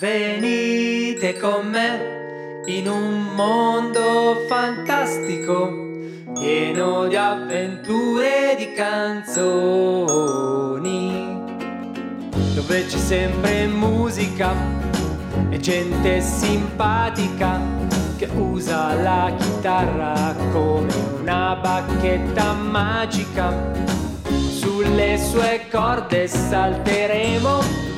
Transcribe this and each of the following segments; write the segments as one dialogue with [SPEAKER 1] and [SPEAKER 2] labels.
[SPEAKER 1] Venite con me in un mondo fantastico, pieno di avventure e di canzoni, dove c'è sempre musica e gente simpatica che usa la chitarra come una bacchetta magica. Sulle sue corde salteremo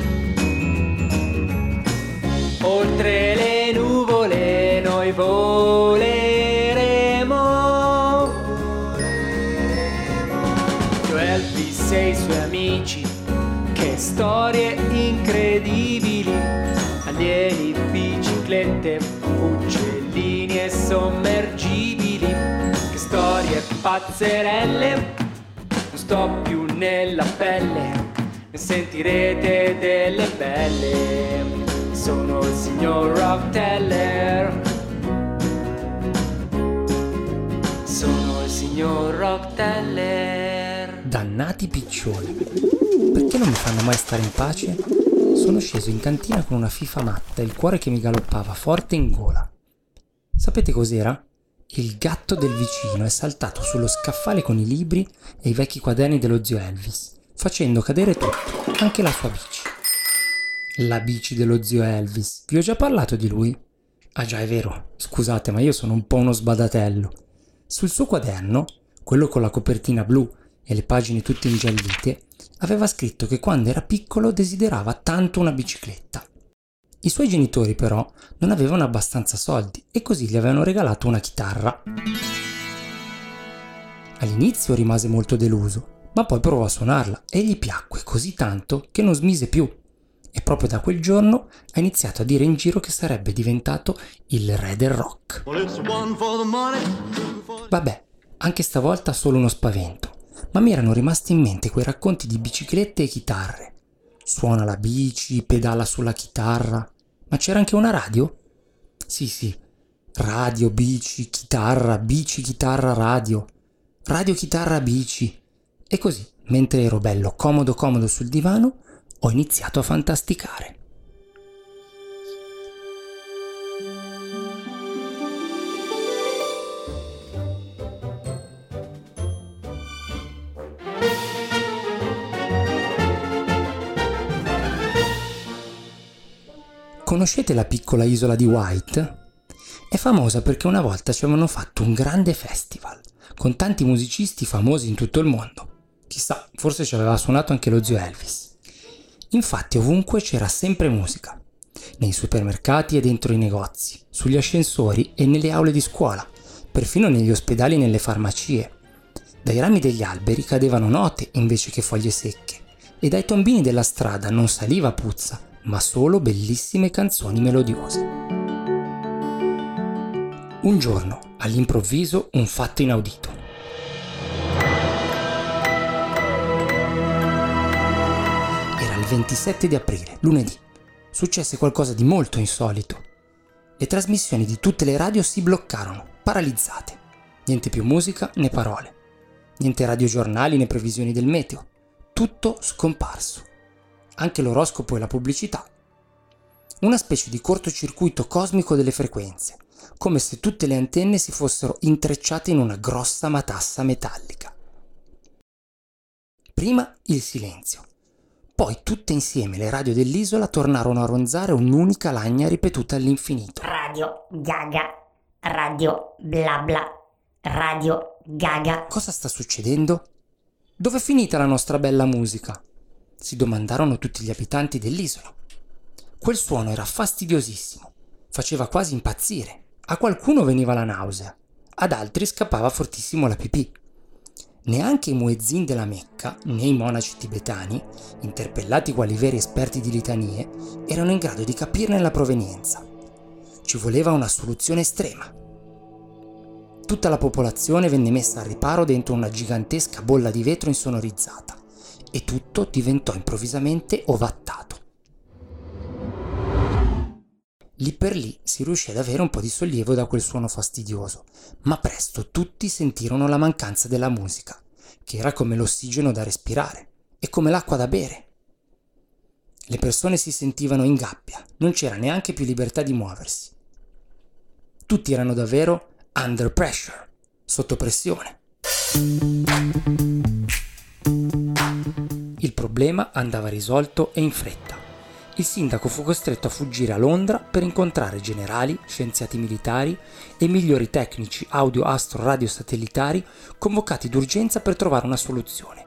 [SPEAKER 1] Oltre le nuvole noi voleremo. Io Elvis e i suoi amici, che storie incredibili. Alieni, biciclette, uccellini e sommergibili. Che storie pazzerelle, non sto più nella pelle, ne sentirete delle belle sono il signor Rock Teller. Sono il signor Rock Teller.
[SPEAKER 2] Dannati piccioni. Perché non mi fanno mai stare in pace? Sono sceso in cantina con una fifa matta e il cuore che mi galoppava forte in gola. Sapete cos'era? Il gatto del vicino è saltato sullo scaffale con i libri e i vecchi quaderni dello zio Elvis, facendo cadere tutto, anche la sua bici. La bici dello zio Elvis. Vi ho già parlato di lui? Ah già, è vero. Scusate, ma io sono un po' uno sbadatello. Sul suo quaderno, quello con la copertina blu e le pagine tutte ingiallite, aveva scritto che quando era piccolo desiderava tanto una bicicletta. I suoi genitori però non avevano abbastanza soldi e così gli avevano regalato una chitarra. All'inizio rimase molto deluso, ma poi provò a suonarla e gli piacque così tanto che non smise più e proprio da quel giorno ha iniziato a dire in giro che sarebbe diventato il re del rock. Vabbè, anche stavolta solo uno spavento, ma mi erano rimasti in mente quei racconti di biciclette e chitarre. Suona la bici, pedala sulla chitarra, ma c'era anche una radio? Sì, sì, radio, bici, chitarra, bici, chitarra, radio, radio, chitarra, bici. E così, mentre ero bello comodo comodo sul divano, ho iniziato a fantasticare. Conoscete la piccola isola di White? È famosa perché una volta ci avevano fatto un grande festival con tanti musicisti famosi in tutto il mondo. Chissà, forse ci aveva suonato anche lo zio Elvis. Infatti ovunque c'era sempre musica, nei supermercati e dentro i negozi, sugli ascensori e nelle aule di scuola, perfino negli ospedali e nelle farmacie. Dai rami degli alberi cadevano note invece che foglie secche e dai tombini della strada non saliva puzza, ma solo bellissime canzoni melodiose. Un giorno, all'improvviso, un fatto inaudito. 27 di aprile, lunedì, successe qualcosa di molto insolito. Le trasmissioni di tutte le radio si bloccarono, paralizzate. Niente più musica né parole. Niente radiogiornali né previsioni del meteo. Tutto scomparso. Anche l'oroscopo e la pubblicità. Una specie di cortocircuito cosmico delle frequenze, come se tutte le antenne si fossero intrecciate in una grossa matassa metallica. Prima il silenzio poi tutte insieme le radio dell'isola tornarono a ronzare un'unica lagna ripetuta all'infinito.
[SPEAKER 3] Radio Gaga, Radio bla bla, Radio Gaga.
[SPEAKER 2] Cosa sta succedendo? Dove è finita la nostra bella musica? Si domandarono tutti gli abitanti dell'isola. Quel suono era fastidiosissimo, faceva quasi impazzire. A qualcuno veniva la nausea, ad altri scappava fortissimo la pipì. Neanche i muezzin della Mecca, né i monaci tibetani, interpellati quali veri esperti di litanie, erano in grado di capirne la provenienza. Ci voleva una soluzione estrema. Tutta la popolazione venne messa al riparo dentro una gigantesca bolla di vetro insonorizzata e tutto diventò improvvisamente ovattato. Lì per lì si riuscì ad avere un po' di sollievo da quel suono fastidioso, ma presto tutti sentirono la mancanza della musica, che era come l'ossigeno da respirare e come l'acqua da bere. Le persone si sentivano in gabbia, non c'era neanche più libertà di muoversi. Tutti erano davvero under pressure, sotto pressione. Il problema andava risolto e in fretta. Il sindaco fu costretto a fuggire a Londra per incontrare generali, scienziati militari e migliori tecnici audio astro radio satellitari convocati d'urgenza per trovare una soluzione.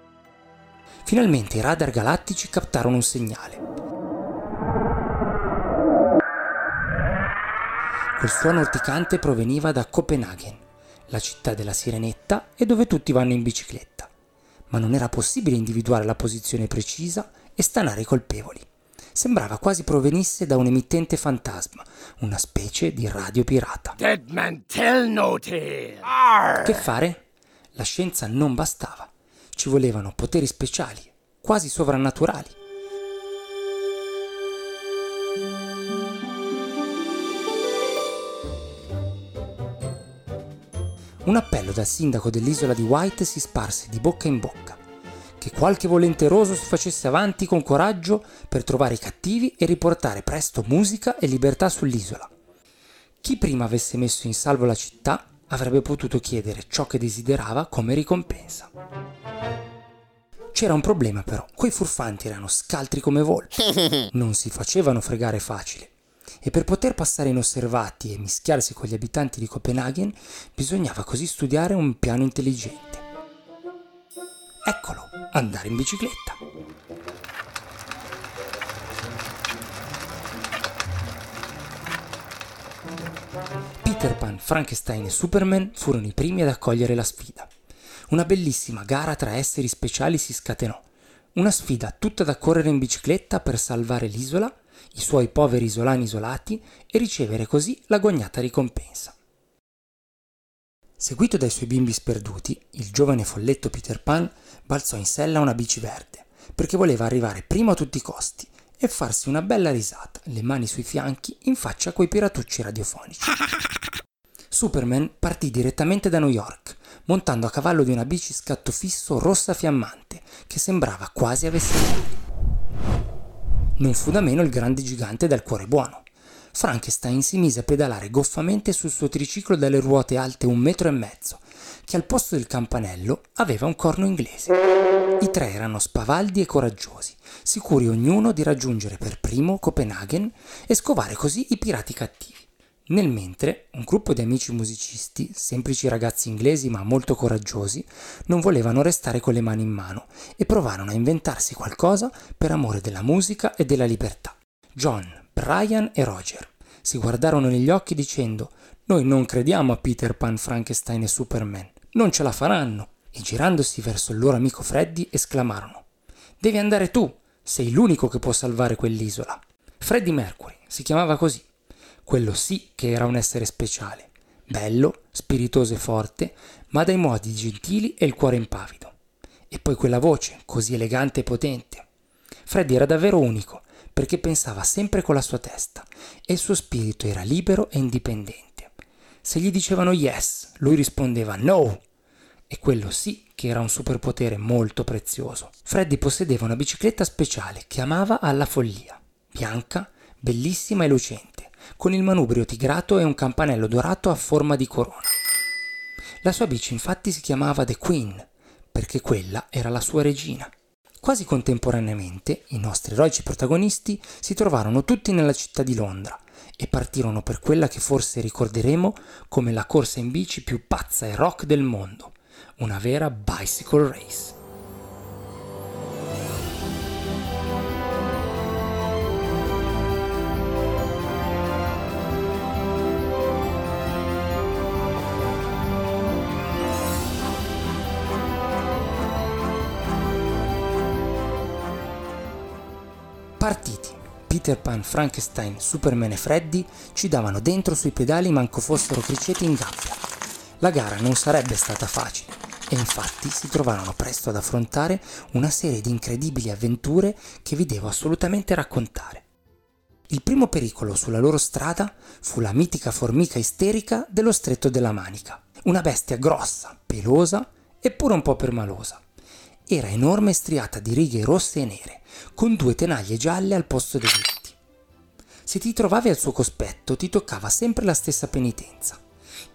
[SPEAKER 2] Finalmente i radar galattici captarono un segnale. Quel suono urticante proveniva da Copenaghen, la città della Sirenetta e dove tutti vanno in bicicletta. Ma non era possibile individuare la posizione precisa e stanare i colpevoli. Sembrava quasi provenisse da un emittente fantasma, una specie di radio pirata.
[SPEAKER 4] Dead man tell no tale.
[SPEAKER 2] Che fare? La scienza non bastava. Ci volevano poteri speciali, quasi sovrannaturali. Un appello dal sindaco dell'isola di White si sparse di bocca in bocca. Che qualche volenteroso si facesse avanti con coraggio per trovare i cattivi e riportare presto musica e libertà sull'isola. Chi prima avesse messo in salvo la città avrebbe potuto chiedere ciò che desiderava come ricompensa. C'era un problema però, quei furfanti erano scaltri come volpi, non si facevano fregare facile e per poter passare inosservati e mischiarsi con gli abitanti di Copenaghen bisognava così studiare un piano intelligente. Eccolo, andare in bicicletta. Peter Pan, Frankenstein e Superman furono i primi ad accogliere la sfida. Una bellissima gara tra esseri speciali si scatenò. Una sfida tutta da correre in bicicletta per salvare l'isola i suoi poveri isolani isolati e ricevere così l'agognata ricompensa. Seguito dai suoi bimbi sperduti, il giovane folletto Peter Pan balzò in sella una bici verde, perché voleva arrivare primo a tutti i costi e farsi una bella risata, le mani sui fianchi, in faccia a quei piratucci radiofonici. Superman partì direttamente da New York, montando a cavallo di una bici scatto fisso rossa fiammante, che sembrava quasi avesse non fu da meno il grande gigante dal cuore buono. Frankenstein si mise a pedalare goffamente sul suo triciclo dalle ruote alte un metro e mezzo, che al posto del campanello aveva un corno inglese. I tre erano spavaldi e coraggiosi, sicuri ognuno di raggiungere per primo Copenaghen e scovare così i pirati cattivi. Nel mentre, un gruppo di amici musicisti, semplici ragazzi inglesi ma molto coraggiosi, non volevano restare con le mani in mano e provarono a inventarsi qualcosa per amore della musica e della libertà. John, Brian e Roger si guardarono negli occhi dicendo Noi non crediamo a Peter Pan, Frankenstein e Superman, non ce la faranno. E girandosi verso il loro amico Freddy esclamarono Devi andare tu, sei l'unico che può salvare quell'isola. Freddy Mercury si chiamava così quello sì che era un essere speciale, bello, spiritoso e forte, ma dai modi gentili e il cuore impavido. E poi quella voce, così elegante e potente. Freddy era davvero unico, perché pensava sempre con la sua testa, e il suo spirito era libero e indipendente. Se gli dicevano yes, lui rispondeva no, e quello sì che era un superpotere molto prezioso. Freddy possedeva una bicicletta speciale che amava alla follia, bianca, bellissima e lucente con il manubrio tigrato e un campanello dorato a forma di corona. La sua bici infatti si chiamava The Queen, perché quella era la sua regina. Quasi contemporaneamente i nostri eroici protagonisti si trovarono tutti nella città di Londra e partirono per quella che forse ricorderemo come la corsa in bici più pazza e rock del mondo, una vera bicycle race. Partiti. Peter Pan, Frankenstein, Superman e Freddy ci davano dentro sui pedali manco fossero criceti in gabbia. La gara non sarebbe stata facile e infatti si trovarono presto ad affrontare una serie di incredibili avventure che vi devo assolutamente raccontare. Il primo pericolo sulla loro strada fu la mitica formica isterica dello stretto della Manica, una bestia grossa, pelosa eppure un po' permalosa era enorme e striata di righe rosse e nere, con due tenaglie gialle al posto dei denti. Se ti trovavi al suo cospetto ti toccava sempre la stessa penitenza,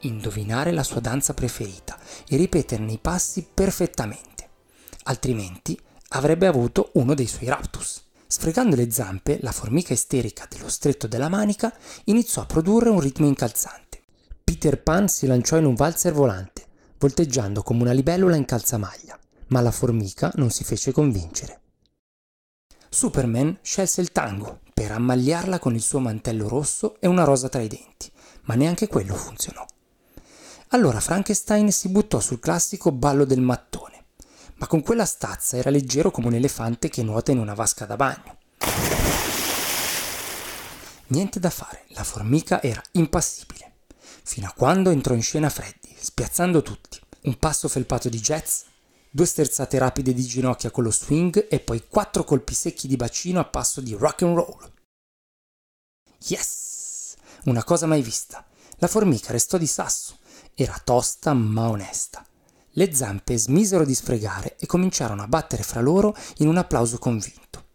[SPEAKER 2] indovinare la sua danza preferita e ripeterne i passi perfettamente, altrimenti avrebbe avuto uno dei suoi raptus. Sfregando le zampe, la formica isterica dello stretto della manica iniziò a produrre un ritmo incalzante. Peter Pan si lanciò in un valzer volante, volteggiando come una libellula in calzamaglia, ma la formica non si fece convincere. Superman scelse il tango per ammagliarla con il suo mantello rosso e una rosa tra i denti, ma neanche quello funzionò. Allora Frankenstein si buttò sul classico ballo del mattone, ma con quella stazza era leggero come un elefante che nuota in una vasca da bagno. Niente da fare, la formica era impassibile, fino a quando entrò in scena Freddy, spiazzando tutti. Un passo felpato di jazz, due sterzate rapide di ginocchia con lo swing e poi quattro colpi secchi di bacino a passo di rock and roll. Yes! Una cosa mai vista. La formica restò di sasso. Era tosta ma onesta. Le zampe smisero di sfregare e cominciarono a battere fra loro in un applauso convinto.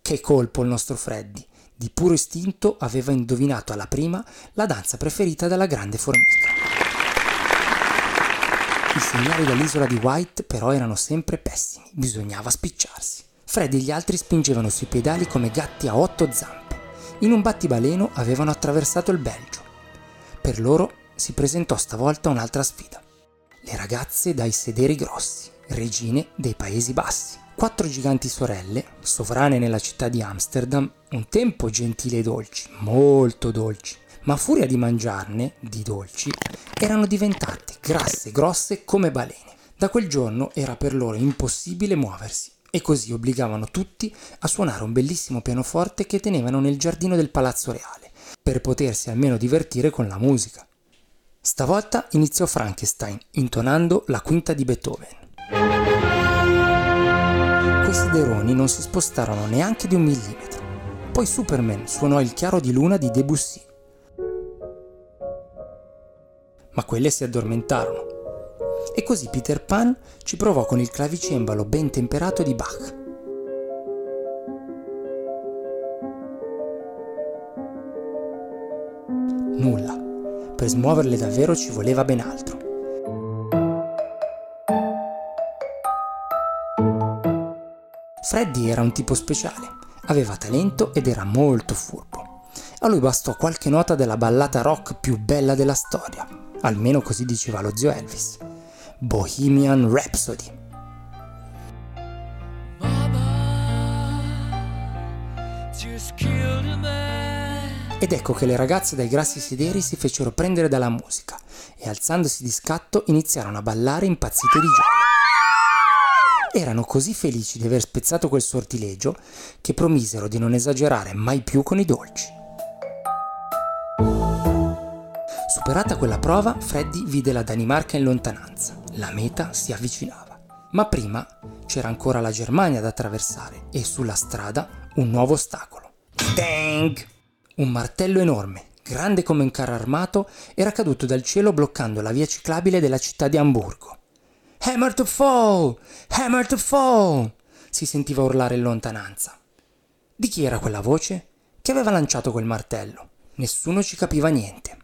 [SPEAKER 2] Che colpo il nostro Freddy! Di puro istinto aveva indovinato alla prima la danza preferita della grande formica. Segnali dall'isola di White però erano sempre pessimi, bisognava spicciarsi. Fred e gli altri spingevano sui pedali come gatti a otto zampe. In un battibaleno avevano attraversato il Belgio. Per loro si presentò stavolta un'altra sfida. Le ragazze dai sederi grossi, regine dei Paesi Bassi. Quattro giganti sorelle, sovrane nella città di Amsterdam, un tempo gentili e dolci, molto dolci, ma a furia di mangiarne, di dolci, erano diventate grasse grosse come balene. Da quel giorno era per loro impossibile muoversi e così obbligavano tutti a suonare un bellissimo pianoforte che tenevano nel giardino del Palazzo Reale, per potersi almeno divertire con la musica. Stavolta iniziò Frankenstein, intonando la quinta di Beethoven. Quei sideroni non si spostarono neanche di un millimetro. Poi Superman suonò il chiaro di luna di Debussy ma quelle si addormentarono. E così Peter Pan ci provò con il clavicembalo ben temperato di Bach. Nulla. Per smuoverle davvero ci voleva ben altro. Freddy era un tipo speciale, aveva talento ed era molto furbo. A lui bastò qualche nota della ballata rock più bella della storia, almeno così diceva lo zio Elvis. Bohemian Rhapsody. Ed ecco che le ragazze dai grassi sederi si fecero prendere dalla musica e alzandosi di scatto iniziarono a ballare impazzite di gioia. Erano così felici di aver spezzato quel sortilegio che promisero di non esagerare mai più con i dolci. Superata quella prova, Freddy vide la Danimarca in lontananza. La meta si avvicinava. Ma prima c'era ancora la Germania da attraversare e sulla strada un nuovo ostacolo. Dang! Un martello enorme, grande come un carro armato, era caduto dal cielo bloccando la via ciclabile della città di Amburgo. Hammer to fall! Hammer to fall! si sentiva urlare in lontananza. Di chi era quella voce? Che aveva lanciato quel martello? Nessuno ci capiva niente.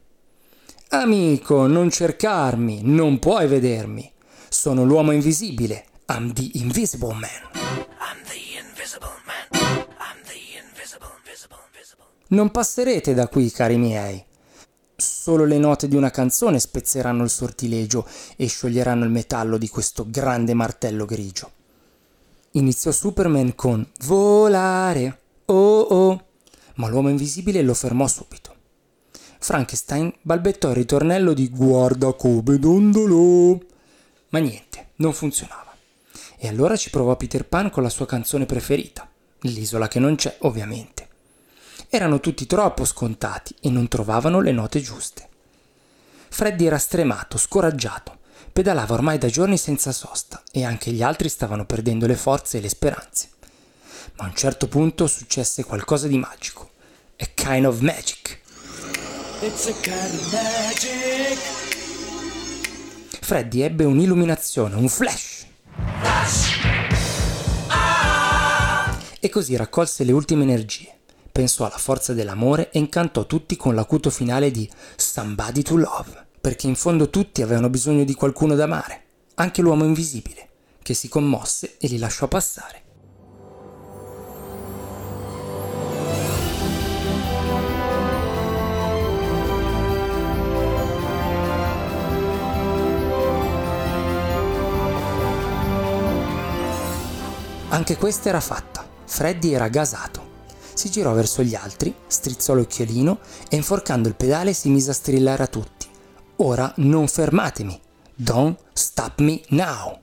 [SPEAKER 2] Amico, non cercarmi, non puoi vedermi. Sono l'uomo invisibile. I'm the invisible man. I'm the invisible man. I'm the invisible, invisible, invisible. Non passerete da qui, cari miei. Solo le note di una canzone spezzeranno il sortilegio e scioglieranno il metallo di questo grande martello grigio. Iniziò Superman con volare, oh oh, ma l'uomo invisibile lo fermò subito. Frankenstein balbettò il ritornello di guarda come dondolò. Ma niente, non funzionava. E allora ci provò Peter Pan con la sua canzone preferita, l'isola che non c'è, ovviamente. Erano tutti troppo scontati e non trovavano le note giuste. Freddy era stremato, scoraggiato, pedalava ormai da giorni senza sosta e anche gli altri stavano perdendo le forze e le speranze. Ma a un certo punto successe qualcosa di magico. A kind of magic. It's a kind of magic. Freddy ebbe un'illuminazione, un flash. Flash! E così raccolse le ultime energie, pensò alla forza dell'amore e incantò tutti con l'acuto finale di Somebody to Love, perché in fondo tutti avevano bisogno di qualcuno da amare, anche l'uomo invisibile, che si commosse e li lasciò passare. Anche questa era fatta. Freddy era gasato. Si girò verso gli altri, strizzò l'occhiolino e inforcando il pedale si mise a strillare a tutti. Ora non fermatemi. Don't stop me now.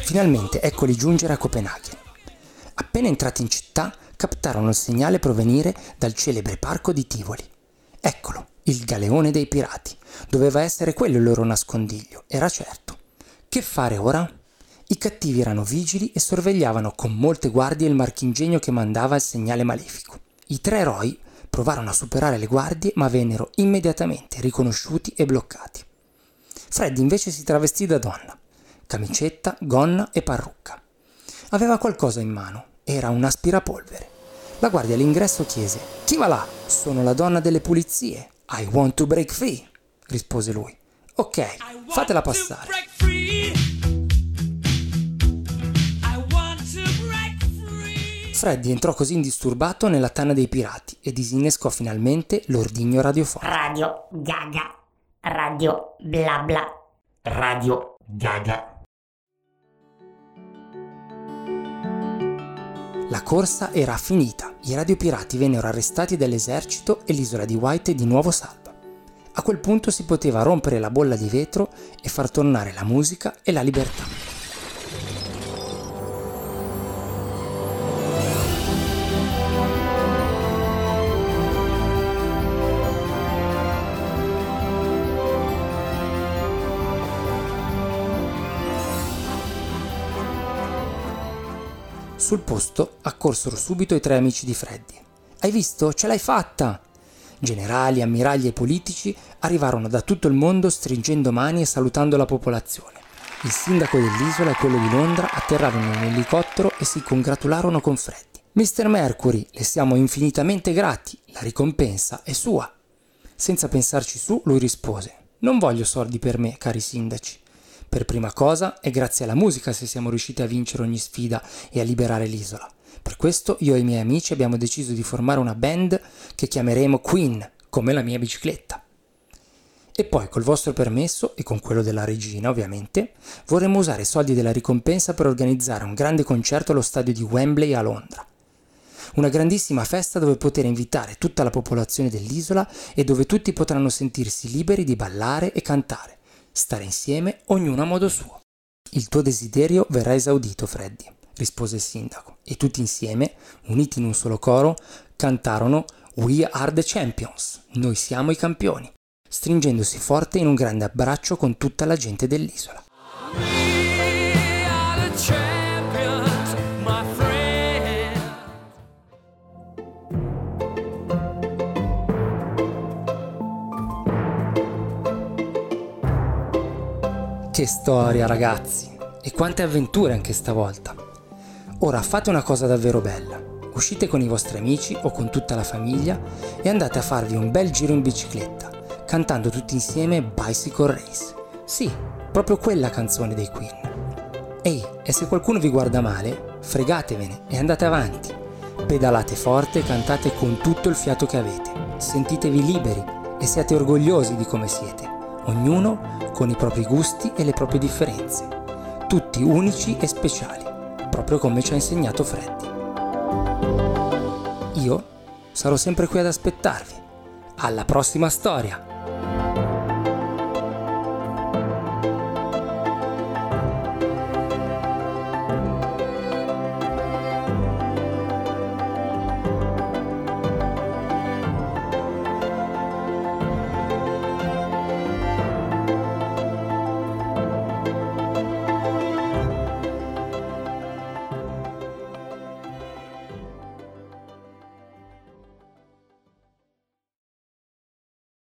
[SPEAKER 2] Finalmente eccoli giungere a Copenaghen. Appena entrati in città, captarono il segnale provenire dal celebre parco di Tivoli. Eccolo, il galeone dei pirati. Doveva essere quello il loro nascondiglio, era certo. Che fare ora? I cattivi erano vigili e sorvegliavano con molte guardie il marchingegno che mandava il segnale malefico. I tre eroi provarono a superare le guardie ma vennero immediatamente riconosciuti e bloccati. Freddy invece si travestì da donna, camicetta, gonna e parrucca. Aveva qualcosa in mano, era un aspirapolvere. La guardia all'ingresso chiese: Chi va là? Sono la donna delle pulizie. I want to break free, rispose lui. Ok, fatela passare. Freddy entrò così indisturbato nella tana dei pirati e disinnescò finalmente l'ordigno radiofonico.
[SPEAKER 3] Radio Gaga. Radio bla bla.
[SPEAKER 4] Radio Gaga.
[SPEAKER 2] La corsa era finita, i radiopirati vennero arrestati dall'esercito e l'isola di White è di nuovo salva. A quel punto si poteva rompere la bolla di vetro e far tornare la musica e la libertà. Sul posto accorsero subito i tre amici di Freddy. Hai visto? Ce l'hai fatta! Generali, ammiragli e politici arrivarono da tutto il mondo stringendo mani e salutando la popolazione. Il sindaco dell'isola e quello di Londra atterrarono in elicottero e si congratularono con Freddy. Mr. Mercury, le siamo infinitamente grati, la ricompensa è sua. Senza pensarci su, lui rispose: Non voglio soldi per me, cari sindaci. Per prima cosa è grazie alla musica se siamo riusciti a vincere ogni sfida e a liberare l'isola. Per questo io e i miei amici abbiamo deciso di formare una band che chiameremo Queen, come la mia bicicletta. E poi col vostro permesso e con quello della regina ovviamente, vorremmo usare i soldi della ricompensa per organizzare un grande concerto allo stadio di Wembley a Londra. Una grandissima festa dove poter invitare tutta la popolazione dell'isola e dove tutti potranno sentirsi liberi di ballare e cantare, stare insieme ognuno a modo suo. Il tuo desiderio verrà esaudito, Freddy rispose il sindaco, e tutti insieme, uniti in un solo coro, cantarono We are the champions, noi siamo i campioni, stringendosi forte in un grande abbraccio con tutta la gente dell'isola. Che storia ragazzi! E quante avventure anche stavolta! Ora fate una cosa davvero bella. Uscite con i vostri amici o con tutta la famiglia e andate a farvi un bel giro in bicicletta, cantando tutti insieme Bicycle Race. Sì, proprio quella canzone dei Queen. Ehi, e se qualcuno vi guarda male, fregatevene e andate avanti. Pedalate forte e cantate con tutto il fiato che avete. Sentitevi liberi e siate orgogliosi di come siete, ognuno con i propri gusti e le proprie differenze, tutti unici e speciali proprio come ci ha insegnato Freddy. Io sarò sempre qui ad aspettarvi. Alla prossima storia!